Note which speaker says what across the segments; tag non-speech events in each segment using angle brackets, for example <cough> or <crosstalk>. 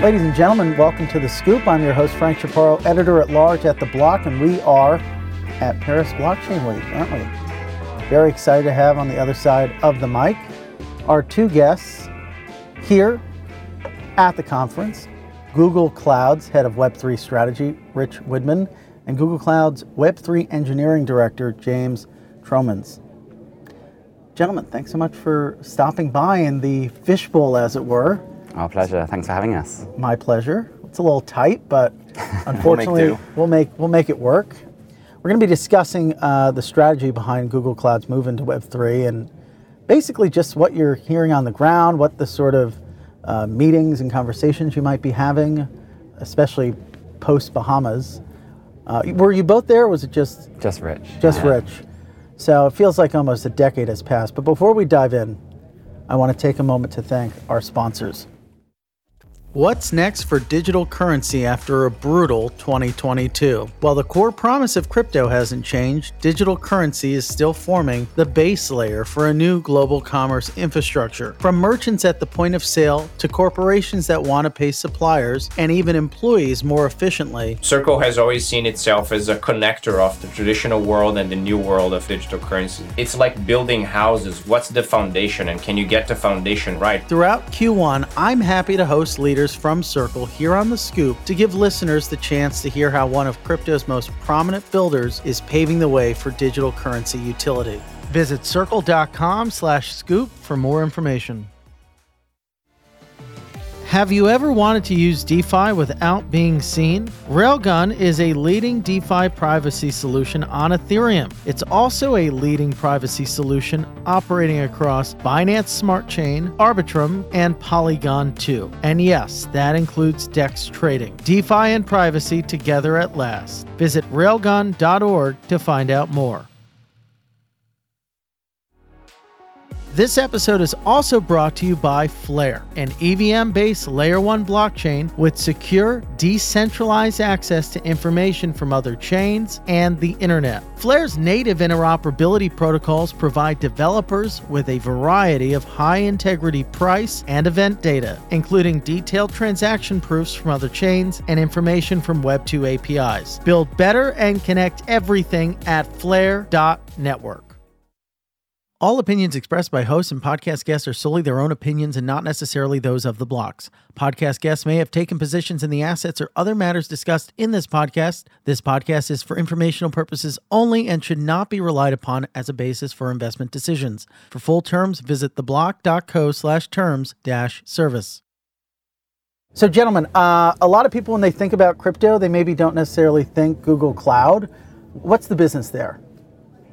Speaker 1: Ladies and gentlemen, welcome to The Scoop. I'm your host, Frank Chaparro, editor at large at The Block, and we are at Paris Blockchain Week, aren't we? Very excited to have on the other side of the mic our two guests here at the conference Google Cloud's head of Web3 strategy, Rich Widmann, and Google Cloud's Web3 engineering director, James Tromans. Gentlemen, thanks so much for stopping by in the fishbowl, as it were.
Speaker 2: Our pleasure. Thanks for having us.
Speaker 1: My pleasure. It's a little tight, but unfortunately, <laughs> we'll, make we'll, make we'll make it work. We're going to be discussing uh, the strategy behind Google Cloud's move into Web3 and basically just what you're hearing on the ground, what the sort of uh, meetings and conversations you might be having, especially post Bahamas. Uh, were you both there? was it just
Speaker 2: just Rich?
Speaker 1: Just yeah. Rich. So it feels like almost a decade has passed. But before we dive in, I want to take a moment to thank our sponsors. What's next for digital currency after a brutal 2022? While the core promise of crypto hasn't changed, digital currency is still forming the base layer for a new global commerce infrastructure. From merchants at the point of sale to corporations that want to pay suppliers and even employees more efficiently.
Speaker 3: Circle has always seen itself as a connector of the traditional world and the new world of digital currency. It's like building houses. What's the foundation and can you get the foundation right?
Speaker 1: Throughout Q1, I'm happy to host leaders from Circle here on The Scoop to give listeners the chance to hear how one of crypto's most prominent builders is paving the way for digital currency utility. Visit circle.com slash scoop for more information. Have you ever wanted to use DeFi without being seen? Railgun is a leading DeFi privacy solution on Ethereum. It's also a leading privacy solution operating across Binance Smart Chain, Arbitrum, and Polygon 2. And yes, that includes DEX trading. DeFi and privacy together at last. Visit railgun.org to find out more. This episode is also brought to you by Flare, an EVM based Layer 1 blockchain with secure, decentralized access to information from other chains and the internet. Flare's native interoperability protocols provide developers with a variety of high integrity price and event data, including detailed transaction proofs from other chains and information from Web2 APIs. Build better and connect everything at flare.network. All opinions expressed by hosts and podcast guests are solely their own opinions and not necessarily those of the blocks. Podcast guests may have taken positions in the assets or other matters discussed in this podcast. This podcast is for informational purposes only and should not be relied upon as a basis for investment decisions. For full terms, visit theblock.co slash terms dash service. So, gentlemen, uh, a lot of people, when they think about crypto, they maybe don't necessarily think Google Cloud. What's the business there?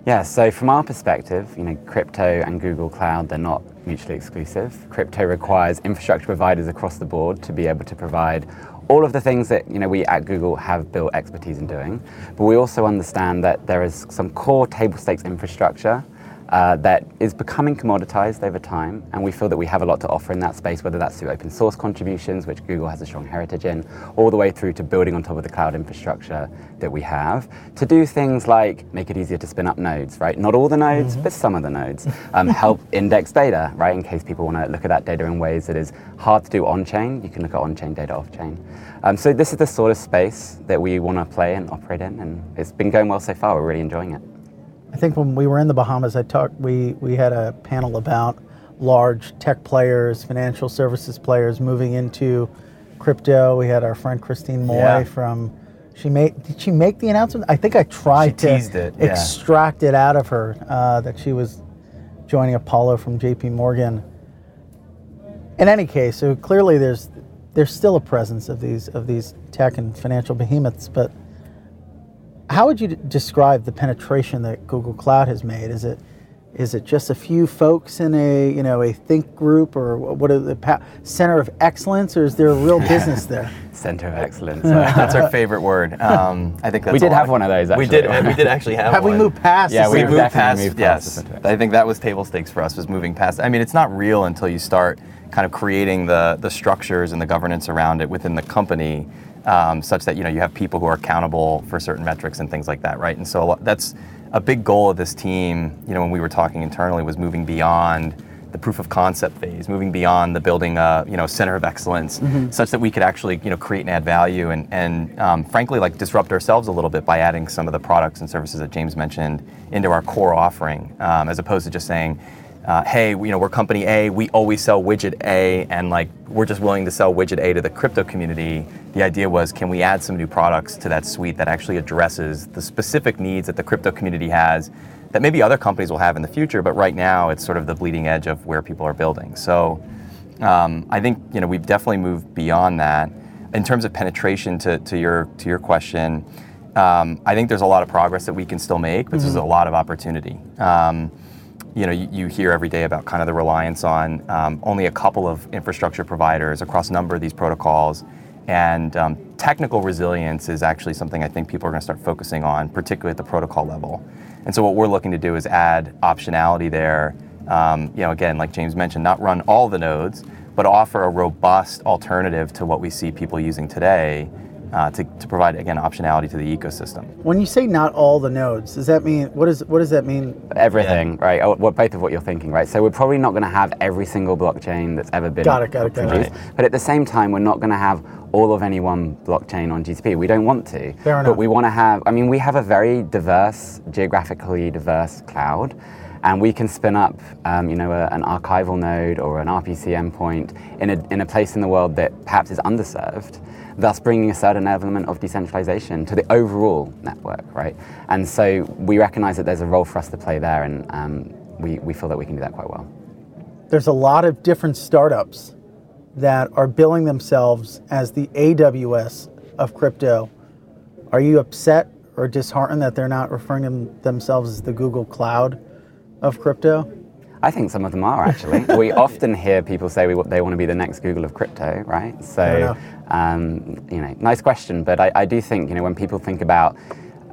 Speaker 2: Yeah, so from our perspective, you know, crypto and Google Cloud, they're not mutually exclusive. Crypto requires infrastructure providers across the board to be able to provide all of the things that you know we at Google have built expertise in doing. But we also understand that there is some core table stakes infrastructure uh, that is becoming commoditized over time, and we feel that we have a lot to offer in that space, whether that's through open source contributions, which Google has a strong heritage in, all the way through to building on top of the cloud infrastructure that we have to do things like make it easier to spin up nodes, right? Not all the nodes, mm-hmm. but some of the nodes. Um, help <laughs> index data, right? In case people want to look at that data in ways that is hard to do on chain, you can look at on chain data off chain. Um, so this is the sort of space that we want to play and operate in, and it's been going well so far. We're really enjoying it.
Speaker 1: I think when we were in the Bahamas, I talked. We we had a panel about large tech players, financial services players moving into crypto. We had our friend Christine Moy yeah. from. She made. Did she make the announcement? I think I tried
Speaker 4: to
Speaker 1: it, yeah. extract it out of her uh, that she was joining Apollo from J.P. Morgan. In any case, so clearly there's there's still a presence of these of these tech and financial behemoths, but how would you describe the penetration that Google Cloud has made? Is it is it just a few folks in a you know a think group or what are the pa- center of excellence, or is there a real business <laughs> there?
Speaker 2: center of excellence.
Speaker 4: that's our favorite word. Um, I think
Speaker 2: we did have one of those. Actually.
Speaker 4: We did. we did actually have.
Speaker 1: Have
Speaker 4: one.
Speaker 1: we moved past?
Speaker 2: Yeah,
Speaker 4: we
Speaker 2: moved
Speaker 4: past.
Speaker 2: Moved
Speaker 4: yes, I think that was table stakes for us was moving past. I mean, it's not real until you start kind of creating the the structures and the governance around it within the company um, such that you know you have people who are accountable for certain metrics and things like that, right? And so a lot, that's a big goal of this team. You know, when we were talking internally, was moving beyond the proof of concept phase, moving beyond the building a you know center of excellence, such that we could actually you know create and add value and and um, frankly like disrupt ourselves a little bit by adding some of the products and services that James mentioned into our core offering, um, as opposed to just saying. Uh, hey, you know, we're company A, we always sell widget A, and like we're just willing to sell widget A to the crypto community. The idea was, can we add some new products to that suite that actually addresses the specific needs that the crypto community has that maybe other companies will have in the future, but right now it's sort of the bleeding edge of where people are building. So um, I think you know we've definitely moved beyond that. In terms of penetration, to, to your to your question, um, I think there's a lot of progress that we can still make, but there's a lot of opportunity. Um, you know, you, you hear every day about kind of the reliance on um, only a couple of infrastructure providers across a number of these protocols. And um, technical resilience is actually something I think people are going to start focusing on, particularly at the protocol level. And so what we're looking to do is add optionality there. Um, you know, again, like James mentioned, not run all the nodes, but offer a robust alternative to what we see people using today uh, to, to provide again optionality to the ecosystem.
Speaker 1: When you say not all the nodes, does that mean what is what does that mean?
Speaker 2: Everything, right? Oh, Well, both of what you're thinking, right? So we're probably not going to have every single blockchain that's ever been
Speaker 1: Got it, got it, got it.
Speaker 2: But at the same time, we're not going to have all of any one blockchain on GCP. We don't want to.
Speaker 1: Fair enough.
Speaker 2: But we want to have. I mean, we have a very diverse, geographically diverse cloud. And we can spin up, um, you know, a, an archival node or an RPC endpoint in a, in a place in the world that perhaps is underserved, thus bringing a certain element of decentralization to the overall network, right? And so we recognize that there's a role for us to play there, and um, we, we feel that we can do that quite well.
Speaker 1: There's a lot of different startups that are billing themselves as the AWS of crypto. Are you upset or disheartened that they're not referring to themselves as the Google Cloud of crypto?
Speaker 2: I think some of them are actually. <laughs> we often hear people say we, they want to be the next Google of crypto, right? So, um, you know, nice question. But I, I do think, you know, when people think about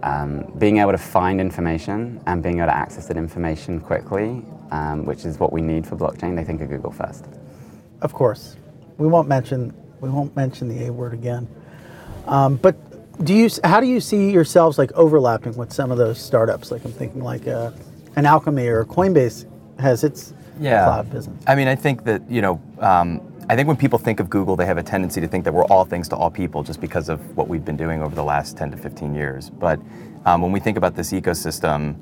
Speaker 2: um, being able to find information and being able to access that information quickly, um, which is what we need for blockchain, they think of Google first.
Speaker 1: Of course, we won't mention we won't mention the A word again. Um, but do you? How do you see yourselves like overlapping with some of those startups? Like I'm thinking like uh, an Alchemy or Coinbase has its cloud business.
Speaker 4: I mean, I think that you know, um, I think when people think of Google, they have a tendency to think that we're all things to all people just because of what we've been doing over the last 10 to 15 years. But um, when we think about this ecosystem,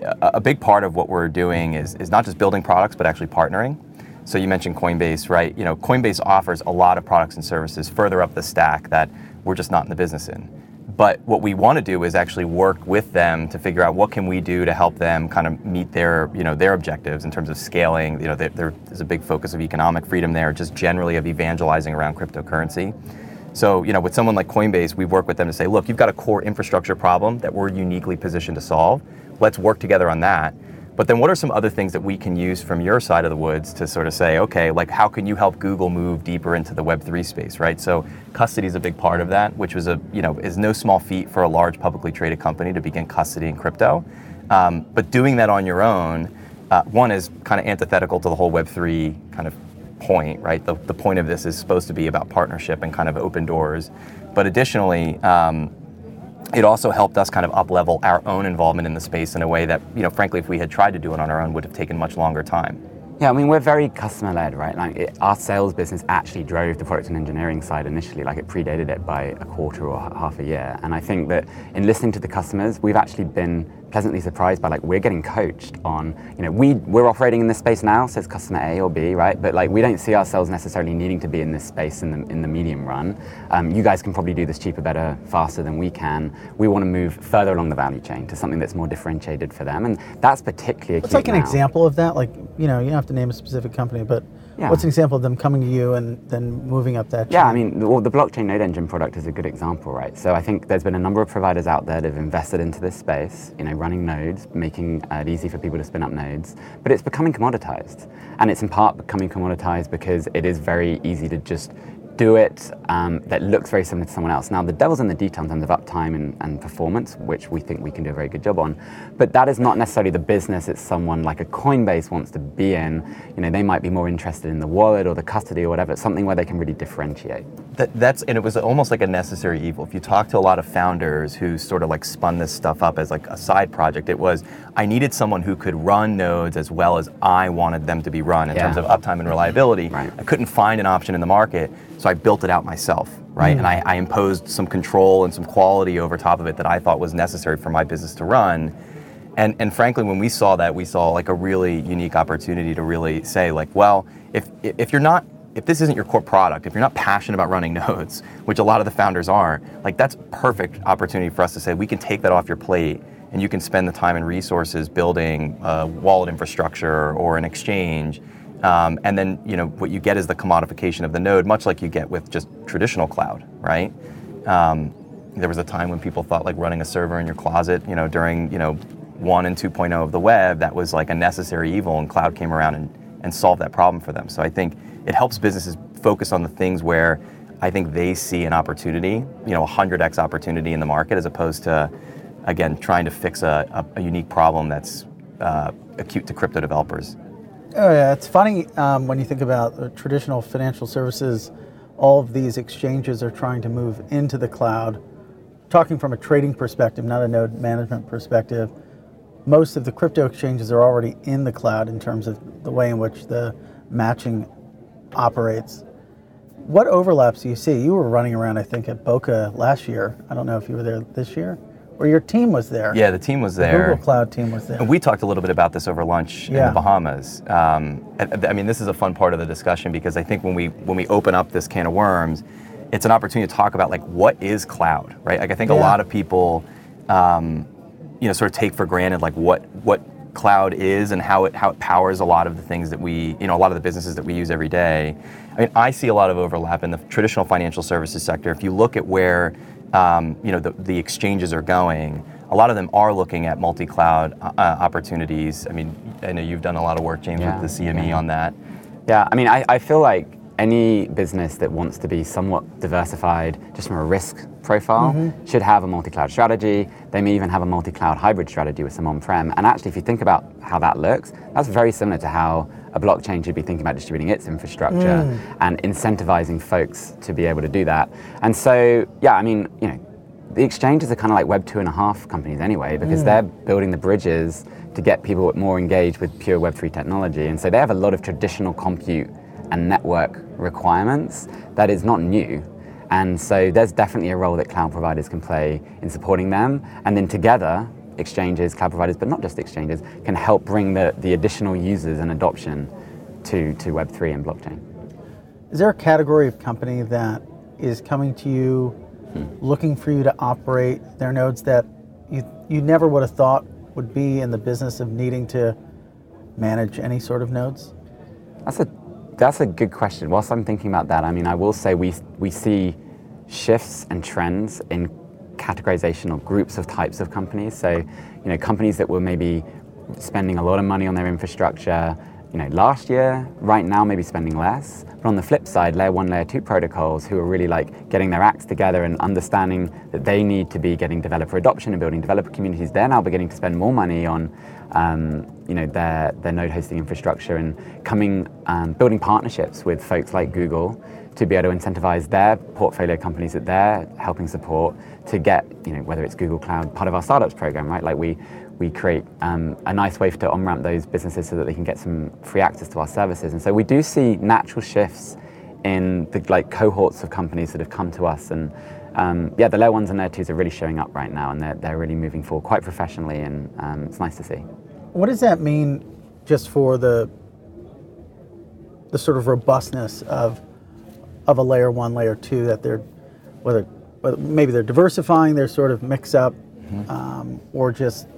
Speaker 4: a, a big part of what we're doing is is not just building products, but actually partnering. So you mentioned Coinbase, right? You know, Coinbase offers a lot of products and services further up the stack that we're just not in the business in. But what we want to do is actually work with them to figure out what can we do to help them kind of meet their, you know, their objectives in terms of scaling. You know, there, there's a big focus of economic freedom there, just generally of evangelizing around cryptocurrency. So, you know, with someone like Coinbase, we work with them to say, look, you've got a core infrastructure problem that we're uniquely positioned to solve. Let's work together on that. But then what are some other things that we can use from your side of the woods to sort of say, okay, like how can you help Google move deeper into the Web3 space, right? So custody is a big part of that, which was a, you know, is no small feat for a large publicly traded company to begin custody in crypto. Um, but doing that on your own, uh, one is kind of antithetical to the whole Web3 kind of point, right? The, the point of this is supposed to be about partnership and kind of open doors. But additionally, um, it also helped us kind of up level our own involvement in the space in a way that, you know, frankly, if we had tried to do it on our own, would have taken much longer time.
Speaker 2: Yeah, I mean, we're very customer led, right? Like, it, our sales business actually drove the product and engineering side initially. Like, it predated it by a quarter or half a year. And I think that in listening to the customers, we've actually been pleasantly surprised by like we're getting coached on you know we we're operating in this space now so it's customer a or b right but like we don't see ourselves necessarily needing to be in this space in the in the medium run um, you guys can probably do this cheaper better faster than we can we want to move further along the value chain to something that's more differentiated for them and that's particularly
Speaker 1: What's like
Speaker 2: acute
Speaker 1: an
Speaker 2: now.
Speaker 1: example of that? Like you know, you don't have to name a specific company, but
Speaker 2: Yeah.
Speaker 1: what's an example of them coming to you and then moving up that? Chain? Yeah.
Speaker 2: I mean, the, well, the blockchain node engine product is a good example, right? So I think there's been a number of providers out there that have invested into this space, you know, running nodes, making uh, it easy for people to spin up nodes, but it's becoming commoditized. And it's in part becoming commoditized because it is very easy to just do it um, that looks very similar to someone else. Now, the devil's in the detail in terms of uptime and, and performance, which we think we can do a very good job on. But that is not necessarily the business that someone like a Coinbase wants to be in. You know, they might be more interested in the wallet or the custody or whatever, something where they can really differentiate.
Speaker 4: that, that's and it was almost like a necessary evil. If you talk to a lot of founders who sort of like spun this stuff up as like a side project, it was I needed someone who could run nodes as well as I wanted them to be run in
Speaker 2: Yeah.
Speaker 4: terms of uptime and reliability.
Speaker 2: Right.
Speaker 4: I couldn't find an option in the market, so I built it out myself, right? And I, hmm. I imposed some control and some quality over top of it that I thought was necessary for my business to run. And, and frankly, when we saw that, we saw like a really unique opportunity to really say, like, well, if if you're not if this isn't your core product, if you're not passionate about running <laughs> nodes, which a lot of the founders are, like that's perfect opportunity for us to say we can take that off your plate and you can spend the time and resources building a wallet infrastructure or an exchange. Um, and then you know what you get is the commodification of the node, much like you get with just traditional cloud, right? Um, there was a time when people thought like running a server in your closet, you know, during you know one and 2.0 of the web, that was like a necessary evil, and cloud came around and, and solved that problem for them. So I think it helps businesses focus on the things where I think they see an opportunity, you know, a 100x opportunity in the market, as opposed to, again, trying to fix a, a, a unique problem that's uh, acute to crypto developers.
Speaker 1: Oh yeah, it's funny um, when you think about traditional financial services. All of these exchanges are trying to move into the cloud. Talking from a trading perspective, not a node management perspective, most of the crypto exchanges are already in the cloud in terms of the way in which the matching operates. What overlaps do you see? You were running around, I think, at Boca last year. I don't know if you were there this year, or your team was there.
Speaker 4: Yeah, the team was there. the.
Speaker 1: Google Cloud team was there.
Speaker 4: And we talked a little bit about this over lunch in the Bahamas. Um, and- I mean, this is a fun part of the discussion because I think when we when we open up this can of worms, it's an opportunity to talk about like what is cloud, right? Like I think a lot of people, um, you know, sort of take for granted like what what cloud is and how it how it powers a lot of the things that we you know a lot of the businesses that we use every day. I mean, I see a lot of overlap in the traditional financial services sector. If you look at where um, you know the, the exchanges are going, a lot of them are looking at multi-cloud uh, opportunities. I mean, I know you've done a lot of work, James,
Speaker 2: Yeah,
Speaker 4: with the CME
Speaker 2: yeah.
Speaker 4: on that.
Speaker 2: Yeah, I mean, I, I feel like any business that wants to be somewhat diversified just from a risk profile mm-hmm. should have a multi-cloud strategy. They may even have a multi-cloud hybrid strategy with some on-prem. And actually, if you think about how that looks, that's very similar to how a blockchain should be thinking about distributing its infrastructure mm. and incentivizing folks to be able to do that. And so, yeah, I mean, you know, the exchanges are kind of like Web two and a half companies anyway, because mm. they're building the bridges to get people more engaged with pure Web three technology. And so they have a lot of traditional compute and network requirements that is not new. And so there's definitely a role that cloud providers can play in supporting them. And then together, exchanges, cloud providers, but not just exchanges, can help bring the, the additional users and adoption to, to Web3 and blockchain.
Speaker 1: Is there a category of company that is coming to you hmm. looking for you to operate their nodes that you, you never would have thought would be in the business of needing to manage any sort of nodes?
Speaker 2: That's a that's a good question. Whilst I'm thinking about that, I mean, I will say we we see shifts and trends in categorization or groups of types of companies. So, you know, companies that were maybe spending a lot of money on their infrastructure, you know, last year, right now maybe spending less. But on the flip side, layer one, layer two protocols who are really like getting their acts together and understanding that they need to be getting developer adoption and building developer communities, they're now beginning to spend more money on um, you know, their, their node hosting infrastructure and coming, um, building partnerships with folks like Google to be able to incentivize their portfolio companies that they're helping support to get, you know, whether it's Google Cloud, part of our startups program, right? Like we, we create um, a nice way to on-ramp those businesses so that they can get some free access to our services. And so we do see natural shifts in the like cohorts of companies that have come to us and um, yeah, the layer ones and layer twos are really showing up right now and they're, they're really moving forward quite professionally and um, it's nice to see.
Speaker 1: What does that mean just for the the sort of robustness of of a layer one, layer two that they're whether, whether maybe they're diversifying their sort of mix up um, or just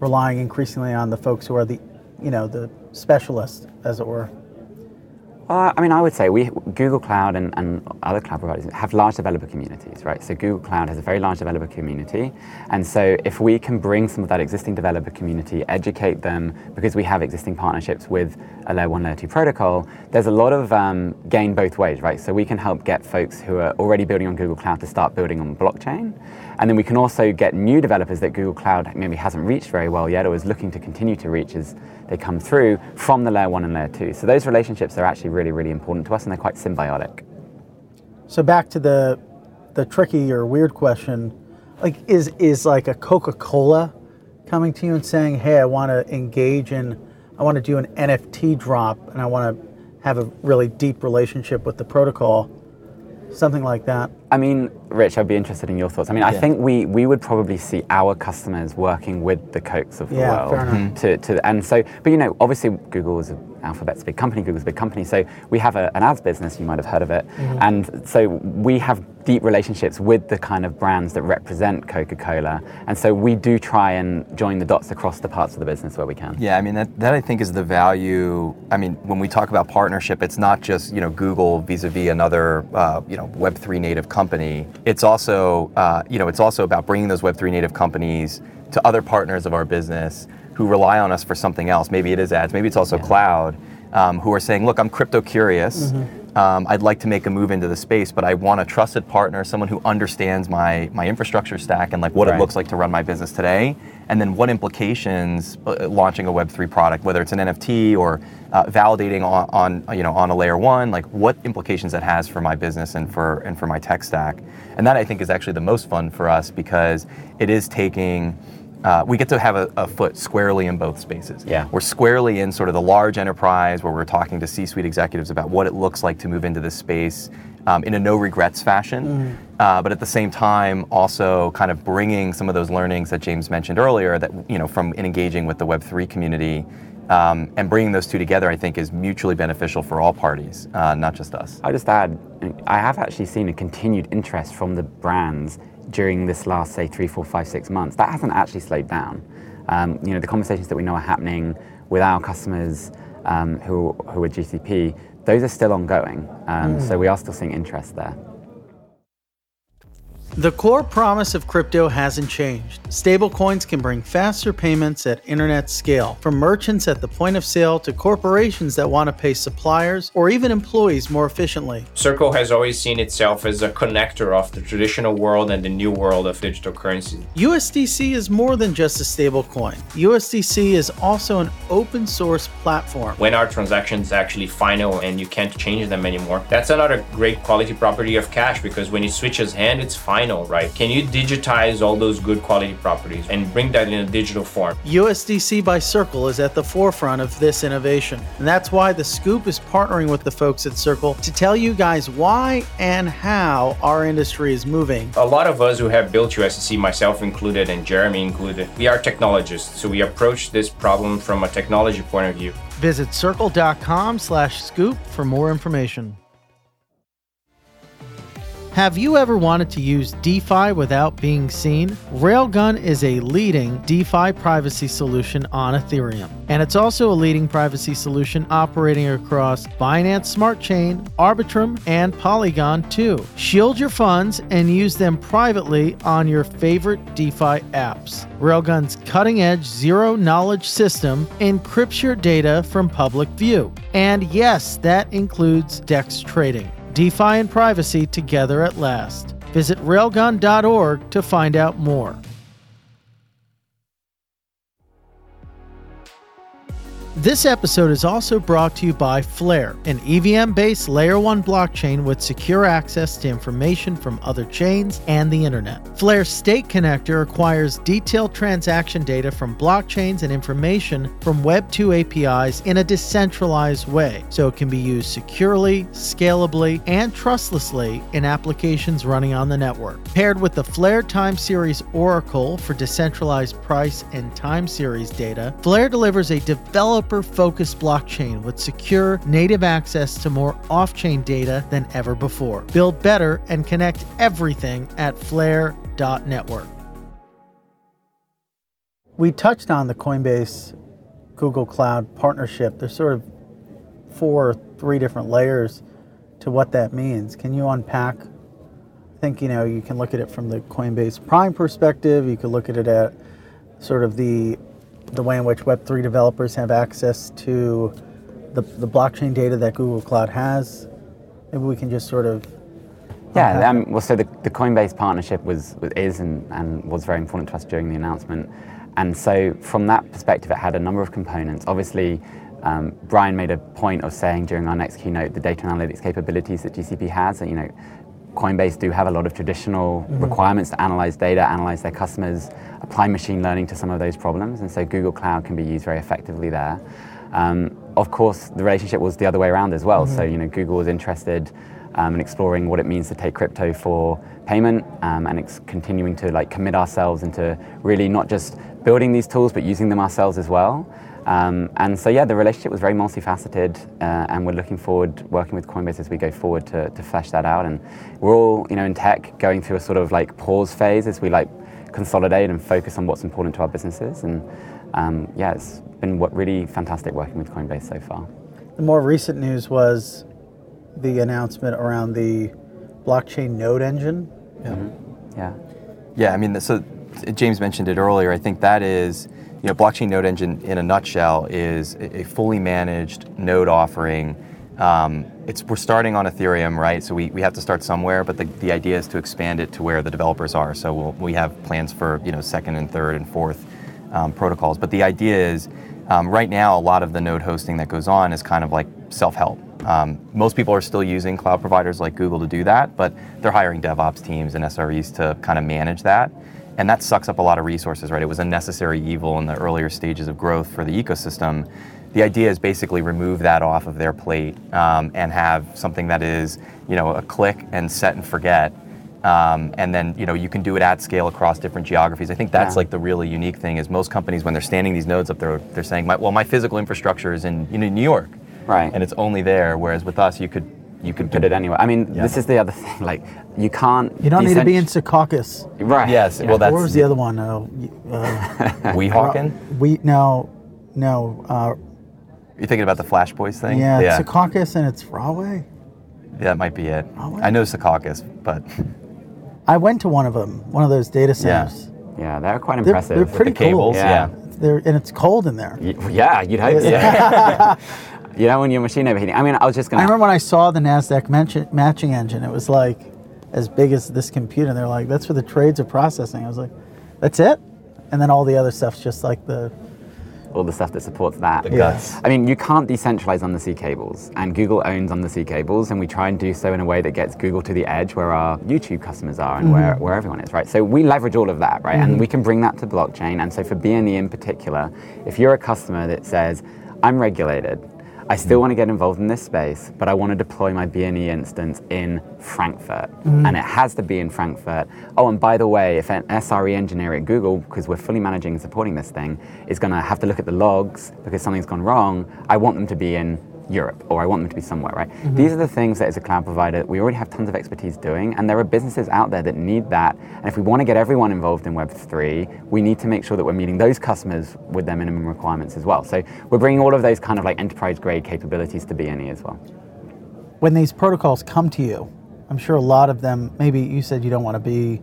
Speaker 1: relying increasingly on the folks who are the you know the specialists as it were.
Speaker 2: Uh, I mean, I would say we Google Cloud and, and other cloud providers have large developer communities, right? So Google Cloud has a very large developer community, and so if we can bring some of that existing developer community, educate them, because we have existing partnerships with a layer one, layer two protocol, there's a lot of um, gain both ways, right? So we can help get folks who are already building on Google Cloud to start building on blockchain, and then we can also get new developers that Google Cloud maybe hasn't reached very well yet, or is looking to continue to reach as they come through from the layer one and layer two. So those relationships are actually really, really important to us, and they're quite symbiotic.
Speaker 1: So back to the the tricky or weird question, like is is like a Coca-Cola coming to you and saying, "Hey, I want to engage in I want to do an NFT drop and I want to have a really deep relationship with the protocol." Something like that.
Speaker 2: I mean, Rich, I'd be interested in your thoughts. I mean, I
Speaker 1: Yeah.
Speaker 2: think we, we would probably see our customers working with the Cokes of the
Speaker 1: Yeah,
Speaker 2: world. To, to, and so, but you know, obviously Google is a, Alphabet's a big company, Google's a big company, so we have a, an ads business, you might have heard of it.
Speaker 1: Mm-hmm.
Speaker 2: And so we have deep relationships with the kind of brands that represent Coca-Cola. And so we do try and join the dots across the parts of the business where we can.
Speaker 4: Yeah, I mean that, that I think is the value. I mean, when we talk about partnership, it's not just you know Google vis-a-vis another uh, you know Web three native company. It's also uh, you know it's also about bringing those Web three native companies to other partners of our business who rely on us for something else. Maybe it is ads. Maybe it's also cloud. Um, who are saying, look, I'm crypto curious. Um, I'd like to make a move into the space, but I want a trusted partner, someone who understands my my infrastructure stack and like what it looks like to run my business today, and then what implications uh, launching a Web3 product, whether it's an NFT or uh, validating on, on you know on a layer one, like what implications that has for my business and for and for my tech stack, and that I think is actually the most fun for us because it is taking. Uh, we get to have a, a foot squarely in both spaces.
Speaker 2: Yeah.
Speaker 4: We're squarely in sort of the large enterprise where we're talking to C-suite executives about what it looks like to move into this space um, in a no regrets fashion. Uh, but at the same time, also kind of bringing some of those learnings that James mentioned earlier, that you know, from engaging with the Web3 community, um, and bringing those two together, I think, is mutually beneficial for all parties, uh, not just us.
Speaker 2: I'll just add, I have actually seen a continued interest from the brands during this last, say, three, four, five, six months. That hasn't actually slowed down. Um, you know, the conversations that we know are happening with our customers um, who, who are GCP, those are still ongoing. Um, So we are still seeing interest there.
Speaker 1: The core promise of crypto hasn't changed. Stablecoins can bring faster payments at internet scale, from merchants at the point of sale to corporations that want to pay suppliers or even employees more efficiently.
Speaker 3: Circle has always seen itself as a connector of the traditional world and the new world of digital currency.
Speaker 1: USDC is more than just a stablecoin. USDC is also an open source platform.
Speaker 3: When our transactions actually final and you can't change them anymore, that's another great quality property of cash because when it switches hand, it's final, right? Can you digitize all those good quality properties and bring that in a digital form?
Speaker 1: USDC by Circle is at the forefront of this innovation. And that's why the Scoop is partnering with the folks at Circle to tell you guys why and how our industry is moving.
Speaker 3: A lot of us who have built USDC, myself included and Jeremy included, we are technologists. So we approach this problem from a technology point of view.
Speaker 1: Visit circle.com slash scoop for more information. Have you ever wanted to use DeFi without being seen? Railgun is a leading DeFi privacy solution on Ethereum. And it's also a leading privacy solution operating across Binance Smart Chain, Arbitrum, and Polygon too. Shield your funds and use them privately on your favorite DeFi apps. Railgun's cutting edge zero knowledge system encrypts your data from public view. And yes, that includes DEX trading. DeFi and privacy together at last. Visit railgun.org to find out more. This episode is also brought to you by Flare, an EVM based layer 1 blockchain with secure access to information from other chains and the internet. Flare's State Connector acquires detailed transaction data from blockchains and information from Web2 APIs in a decentralized way, so it can be used securely, scalably, and trustlessly in applications running on the network. Paired with the Flare Time Series Oracle for decentralized price and time series data, Flare delivers a developer focused blockchain with secure native access to more off chain data than ever before. Build better and connect everything at flare.network. We touched on the Coinbase Google Cloud partnership. There's sort of four, or three different layers to what that means. Can you unpack? I think you know you can look at it from the Coinbase Prime perspective. You could look at it at sort of the the way in which Web3 developers have access to the, the blockchain data that Google Cloud has. Maybe we can just sort of
Speaker 2: Yeah, um, well, so the, the Coinbase partnership was, was is and, and was very important to us during the announcement. And so, from that perspective, it had a number of components. Obviously, um, Brian made a point of saying during our next keynote the data analytics capabilities that GCP has. You know, Coinbase do have a lot of traditional requirements to analyze data, analyze their customers, apply machine learning to some of those problems, and so Google Cloud can be used very effectively there. Um, of course, the relationship was the other way around as well. So you know, Google was interested um, in exploring what it means to take crypto for payment, um, and ex- continuing to like commit ourselves into really not just building these tools, but using them ourselves as well. Um, and so, yeah, the relationship was very multifaceted, uh, and we're looking forward working with Coinbase as we go forward to, to flesh that out. And we're all, you know, in tech going through a sort of like pause phase as we like consolidate and focus on what's important to our businesses. And um, yeah, it's been what really fantastic working with Coinbase so far.
Speaker 1: The more recent news was the announcement around the blockchain node engine.
Speaker 2: Yeah.
Speaker 4: Yeah, I mean, so James mentioned it earlier. I think that is, you know, blockchain node engine in a nutshell is a fully managed node offering. Um, it's we're starting on Ethereum, right? So we, we have to start somewhere, but the, the idea is to expand it to where the developers are. So we'll, we have plans for you know second and third and fourth um, protocols. But the idea is, um, right now, a lot of the node hosting that goes on is kind of like self-help. Um, most people are still using cloud providers like Google to do that, but they're hiring DevOps teams and SREs to kind of manage that. And that sucks up a lot of resources, right? It was a necessary evil in the earlier stages of growth for the ecosystem. The idea is basically remove that off of their plate um, and have something that is, you know, a click and set and forget. Um, and then you know you can do it at scale across different geographies. I think that's
Speaker 2: Yeah.
Speaker 4: like the really unique thing is most companies when they're standing these nodes up there, they're saying, my, well, my physical infrastructure is in you know, New York,
Speaker 2: Right.
Speaker 4: and it's only there. Whereas with us, you could you could
Speaker 2: Put it anywhere. I mean,
Speaker 4: Yeah.
Speaker 2: this is the other <laughs> thing. Like, you can't.
Speaker 1: You don't need to be in
Speaker 2: decent-
Speaker 1: Secaucus.
Speaker 2: Right.
Speaker 4: Yes,
Speaker 2: Yeah.
Speaker 4: well, that's
Speaker 1: What was the other one? Uh, uh, <laughs>
Speaker 4: Weehawken.
Speaker 1: we no, no. Uh,
Speaker 4: You're thinking about the Flash Boys thing?
Speaker 1: yeah,
Speaker 4: yeah,
Speaker 1: Secaucus and it's Rahway.
Speaker 4: that might be it.
Speaker 1: Wow.
Speaker 4: I know Secaucus, but
Speaker 1: I went to one of them, one of those data centers.
Speaker 2: Yeah, they're quite
Speaker 1: They're,
Speaker 2: impressive.
Speaker 1: they're pretty
Speaker 4: the cables,
Speaker 1: cool.
Speaker 2: yeah.
Speaker 1: They're, and it's cold in there.
Speaker 2: Y- Yeah, you'd hope so. <laughs> you know, when your machine overheating. I mean, I was just gonna.
Speaker 1: I remember when I saw the Nasdaq match- matching engine. It was like as big as this computer. And they're like, "That's for the trades of processing." I was like, "That's it." And then all the other stuff's just like the
Speaker 2: all the stuff that supports that.
Speaker 4: The guts.
Speaker 2: I mean, you can't decentralize undersea cables, and Google owns undersea cables, and we try and do so in a way that gets Google to the edge where our YouTube customers are and where, mm-hmm. where everyone is, right? So we leverage all of that, right? And mm-hmm. we can bring that to blockchain. And so for BNE in particular, if you're a customer that says, I'm regulated, I still want to get involved in this space, but I want to deploy my BNE instance in Frankfurt. Mm. And it has to be in Frankfurt. Oh, and by the way, if an SRE engineer at Google, because we're fully managing and supporting this thing, is going to have to look at the logs because something's gone wrong, I want them to be in Europe or I want them to be somewhere, right? Mm-hmm. These are the things that as a cloud provider, we already have tons of expertise doing, and there are businesses out there that need that. And if we want to get everyone involved in Web3, we need to make sure that we're meeting those customers with their minimum requirements as well. So we're bringing all of those kind of like enterprise grade capabilities to BNE as well.
Speaker 1: when these protocols come to you. I'm sure a lot of them. Maybe you said you don't want to be.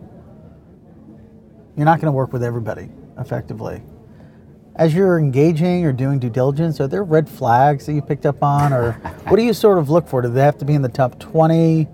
Speaker 1: You're not going to work with everybody effectively. As you're engaging or doing due diligence, are there red flags that you picked up on, or <laughs> what do you sort of look for? Do they have to be in the top 20,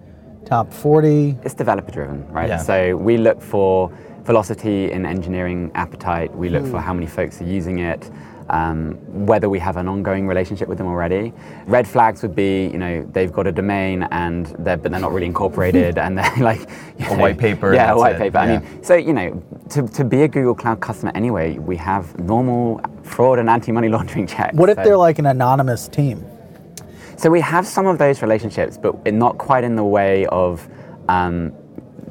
Speaker 1: top 40?
Speaker 2: It's developer driven, right?
Speaker 4: Yeah.
Speaker 2: So we look for velocity in engineering appetite. We look for hmm. how many folks are using it. Um, whether we have an ongoing relationship with them already. Red flags would be, you know, they've got a domain and they're but they're not really incorporated and they're <laughs> like you
Speaker 4: A white paper,
Speaker 2: Yeah, a white
Speaker 4: it,
Speaker 2: paper. I mean, so you know, to, to be a Google Cloud customer anyway, we have normal fraud and anti-money <laughs> laundering checks.
Speaker 1: What if
Speaker 2: So-
Speaker 1: they're like an anonymous team?
Speaker 2: so we have some of those relationships, but not quite in the way of, um,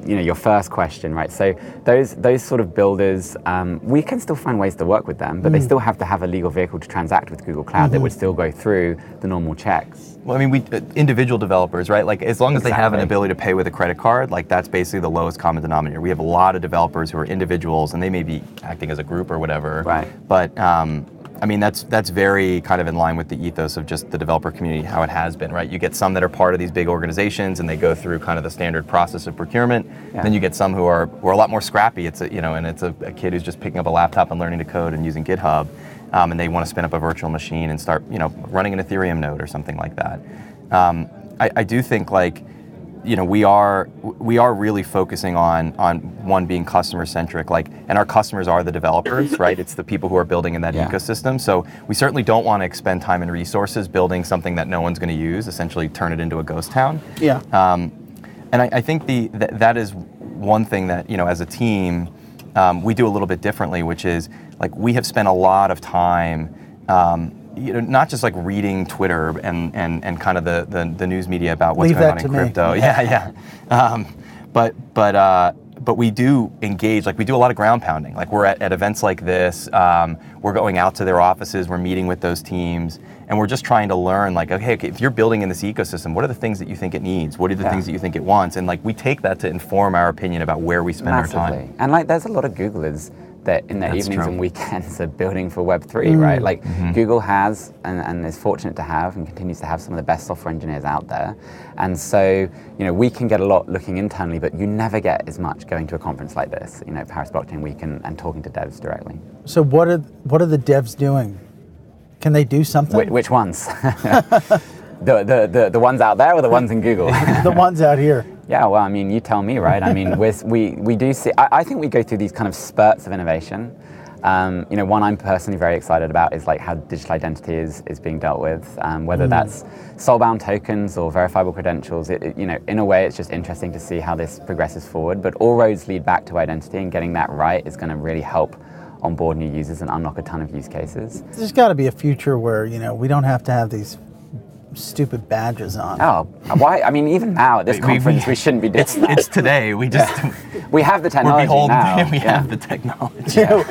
Speaker 2: you know, your first question, right? So those those sort of builders, um, we can still find ways to work with them, but they still have to have a legal vehicle to transact with Google Cloud that would still go through the normal checks.
Speaker 4: Well, I mean, we uh, individual developers, right? Like, as long as they have an ability to pay with a credit card, like that's basically the lowest common denominator. We have a lot of developers who are individuals, and they may be acting as a group or whatever.
Speaker 2: Right.
Speaker 4: But um, I mean, that's that's very kind of in line with the ethos of just the developer community, how it has been, right? You get some that are part of these big organizations, and they go through kind of the standard process of procurement.
Speaker 2: Yeah.
Speaker 4: Then you get some who are who are a lot more scrappy. It's a you know, and it's a, a kid who's just picking up a laptop and learning to code and using GitHub. Um, and they want to spin up a virtual machine and start, you know, running an Ethereum node or something like that. Um, I, I do think like, you know, we are we are really focusing on on one being customer centric, like, and our customers are the developers, <laughs> right? It's the people who are building in that
Speaker 2: Yeah.
Speaker 4: ecosystem. So we certainly don't want to expend time and resources building something that no one's going to use, essentially turn it into a ghost town.
Speaker 1: Yeah.
Speaker 4: Um, And I, I think the th- that is one thing that you know as a team um, we do a little bit differently, which is like we have spent a lot of time. Um, you know, not just like reading Twitter and, and, and kind of the, the, the news media about what's
Speaker 1: Leave
Speaker 4: going on in
Speaker 1: me.
Speaker 4: crypto. Yeah, yeah. Um, but but uh, but we do engage. Like we do a lot of ground pounding. Like we're at, at events like this. Um, we're going out to their offices. We're meeting with those teams, and we're just trying to learn. Like, okay, okay if you're building in this ecosystem, what are the things that you think it needs? What are the
Speaker 2: Yeah.
Speaker 4: things that you think it wants? And like we take that to inform our opinion about where we spend our
Speaker 2: Massively.
Speaker 4: time.
Speaker 2: And like, there's a lot of Googlers that in their
Speaker 4: That's
Speaker 2: evenings
Speaker 4: true.
Speaker 2: and weekends <laughs> are building for Web3, right? Mm. Like, mm-hmm. Google has and, and is fortunate to have and continues to have some of the best software engineers out there. And so, you know, we can get a lot looking internally, but you never get as much going to a conference like this, you know, Paris Blockchain Week and, and talking to devs directly.
Speaker 1: So what are what are the devs doing? Can they do something?
Speaker 2: Wh- which ones? <laughs> the, the, the, the ones out there or the ones in Google? <laughs>
Speaker 1: the ones out here.
Speaker 2: Yeah, well, I mean, you tell me, right? I mean, <laughs> we we do see. I, I think we go through these kind of spurts of innovation. Um, you know, one I'm personally very excited about is like how digital identity is, is being dealt with, um, whether that's soulbound tokens or verifiable credentials. It, it- you know, in a way, it's just interesting to see how this progresses forward. But all roads lead back to identity, and getting that right is going to really help onboard new users and unlock a ton of use cases.
Speaker 1: There's got to be a future where you know we don't have to have these stupid badges on.
Speaker 2: Oh, why? I mean, even now at this <laughs>
Speaker 4: We- we-
Speaker 2: conference, we, <laughs> shouldn't be doing
Speaker 4: It's
Speaker 2: that.
Speaker 4: it's today. We just <laughs>
Speaker 2: we have the
Speaker 4: we're
Speaker 2: technology
Speaker 4: beholden.
Speaker 2: now.
Speaker 4: we
Speaker 2: yeah.
Speaker 4: have the technology.
Speaker 2: So-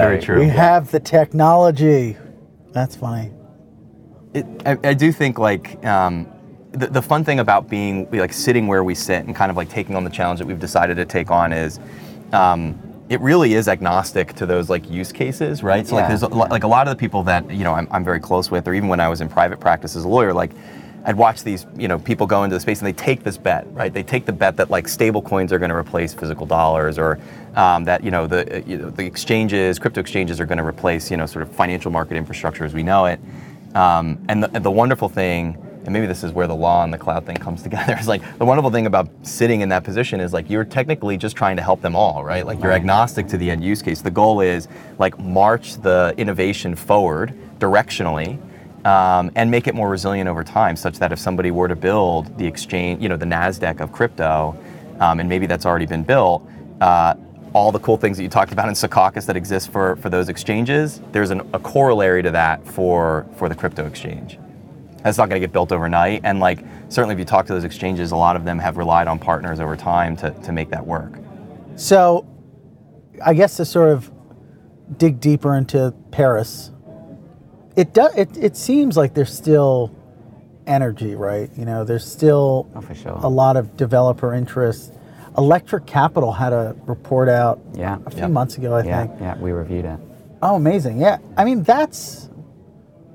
Speaker 4: Very true.
Speaker 1: We have the technology. That's funny.
Speaker 4: It, I, I do think like um, the, the fun thing about being like sitting where we sit and kind of like taking on the challenge that we've decided to take on is um, it really is agnostic to those like use cases, right? So like there's a, like a lot of the people that you know I'm, I'm very close with, or even when I was in private practice as a lawyer, like I'd watch these you know people go into the space and they take this bet, right? They take the bet that like stable coins are going to replace physical dollars, or um, that you know the you know, the exchanges, crypto exchanges are going to replace you know sort of financial market infrastructure as we know it. Um, and, the, and the wonderful thing, and maybe this is where the law and the cloud thing comes <laughs> together, is like the wonderful thing about sitting in that position is like you're technically just trying to help them all, right? Like you're agnostic to the end use case. The goal is like march the innovation forward directionally. Um, and make it more resilient over time, such that if somebody were to build the exchange, you know, the Nasdaq of crypto, um, and maybe that's already been built, uh, all the cool things that you talked about in Secaucus that exist for, for those exchanges, there's an, a corollary to that for, for the crypto exchange. That's not going to get built overnight. And like certainly if you talk to those exchanges, a lot of them have relied on partners over time to, to make that work.
Speaker 1: So, I guess to sort of dig deeper into Paris, it does. It, it seems like there's still energy, right? You know, there's still
Speaker 2: Oh, sure.
Speaker 1: a lot of developer interest. Electric Capital had a report out
Speaker 2: Yeah.
Speaker 1: a few months ago, I
Speaker 2: Yeah,
Speaker 1: think.
Speaker 2: yeah, we reviewed it.
Speaker 1: Oh, amazing! Yeah, I mean that's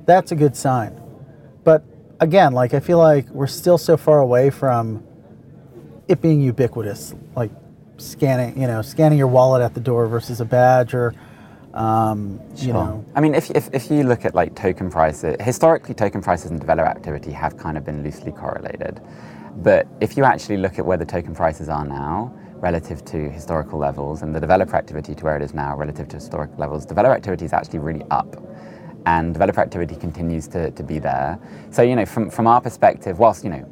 Speaker 1: that's a good sign. Again, like I feel like we're still so far away from it being ubiquitous, like scanning, you know, scanning your wallet at the door versus a badge, or um, you know,
Speaker 2: I mean, if, if, if you look at like token prices, historically token prices and developer activity have kind of been loosely correlated. But if you actually look at where the token prices are now relative to historical levels and the developer activity to where it is now relative to historic levels, developer activity is actually really up. And developer activity continues to, to be there. So, you know, from, from our perspective, whilst, you know,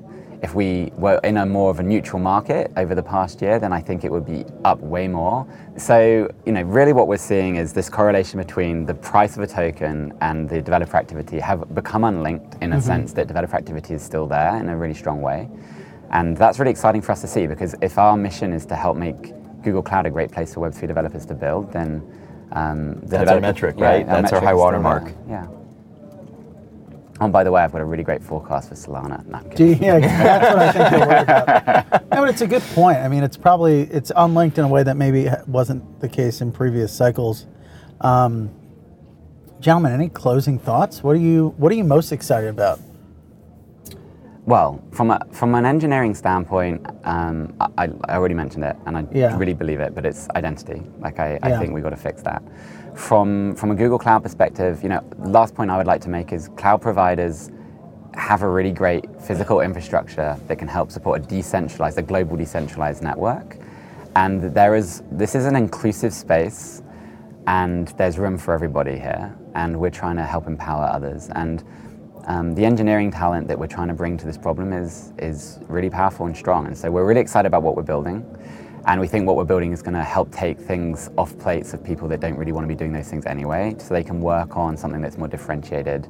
Speaker 2: if we were in a more of a neutral market over the past year, then I think it would be up way more. So, you know, really what we're seeing is this correlation between the price of a token and the developer activity have become unlinked in a mm-hmm. sense that developer activity is still there in a really strong way. And that's really exciting for us to see because if our mission is to help make Google Cloud a great place for Web3 developers to build, then um, the
Speaker 4: That's our
Speaker 2: developer-
Speaker 4: metric, right? That's our
Speaker 2: metric
Speaker 4: high
Speaker 2: is still
Speaker 4: watermark.
Speaker 2: Yeah. Oh, and by the way, I've got a really great forecast for Solana. No, I'm
Speaker 1: do
Speaker 2: kidding.
Speaker 1: you, yeah, <laughs> that's what I think you're worried about. <laughs> No, but it's a good point. I mean, it's probably it's unlinked in a way that maybe wasn't the case in previous cycles. Um, gentlemen, any closing thoughts? What are you What are you most excited about?
Speaker 2: Well, from a from an engineering standpoint, um, I, I already mentioned it, and I
Speaker 1: Yeah.
Speaker 2: really believe it. But it's identity. Like I,
Speaker 1: Yeah.
Speaker 2: I think we got to fix that. From from a Google Cloud perspective, you know, last point I would like to make is cloud providers have a really great physical infrastructure that can help support a decentralized, a global decentralized network. And there is this is an inclusive space, and there's room for everybody here. And we're trying to help empower others. And um, the engineering talent that we're trying to bring to this problem is, is really powerful and strong. And so we're really excited about what we're building. And we think what we're building is going to help take things off plates of people that don't really want to be doing those things anyway, so they can work on something that's more differentiated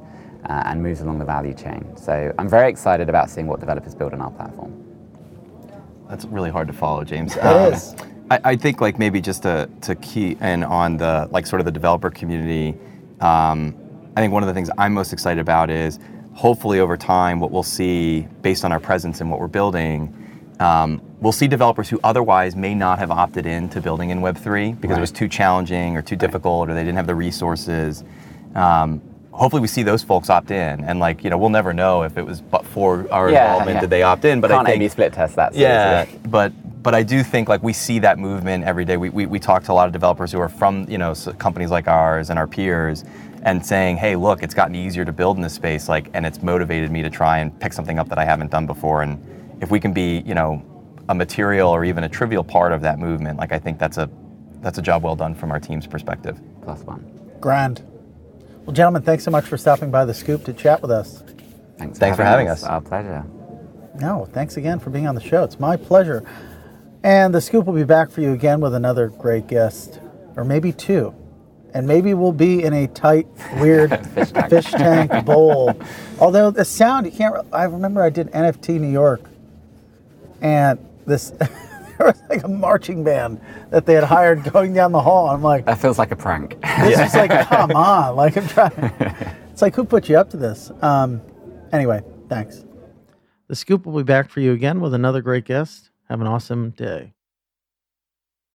Speaker 2: uh, and moves along the value chain. So I'm very excited about seeing what developers build on our platform.
Speaker 4: That's really hard to follow, James.
Speaker 1: It
Speaker 4: Um,
Speaker 1: is.
Speaker 4: I, I think like maybe just to, to key in on the like sort of the developer community. Um, I think one of the things I'm most excited about is hopefully over time what we'll see based on our presence and what we're building. Um, we'll see developers who otherwise may not have opted in to building in Web3 because it was too challenging or too difficult or they didn't have the resources. Um, hopefully we see those folks opt in and like you know we'll never know if it was but for our involvement did they opt in but
Speaker 2: Can't
Speaker 4: I think
Speaker 2: split test that.
Speaker 4: yeah, but but I do think like we see that movement every day. We, we, we talk to a lot of developers who are from you know companies like ours and our peers, and saying, hey, look, it's gotten easier to build in this space, like, and it's motivated me to try and pick something up that I haven't done before. And if we can be you know a material or even a trivial part of that movement, like I think that's a that's a job well done from our team's perspective.
Speaker 2: Plus one.
Speaker 1: Grand. Well, gentlemen, thanks so much for stopping by the Scoop to chat with us.
Speaker 2: Thanks,
Speaker 4: Thanks for having us.
Speaker 2: Our pleasure.
Speaker 1: No, thanks again for being on the show. It's my pleasure. And the Scoop will be back for you again with another great guest, or maybe two. And maybe we'll be in a tight, weird <laughs> fish tank, <laughs> bowl. Although the sound, you can't. I remember I did NFT New York, and this <laughs> there was like a marching band that they had hired going down the hall. I'm like,
Speaker 2: That feels like a prank.
Speaker 1: this is like, come on, like I'm trying. It's like, who put you up to this? Um, anyway, thanks.
Speaker 5: The Scoop will be back for you again with another great guest. Have an awesome day.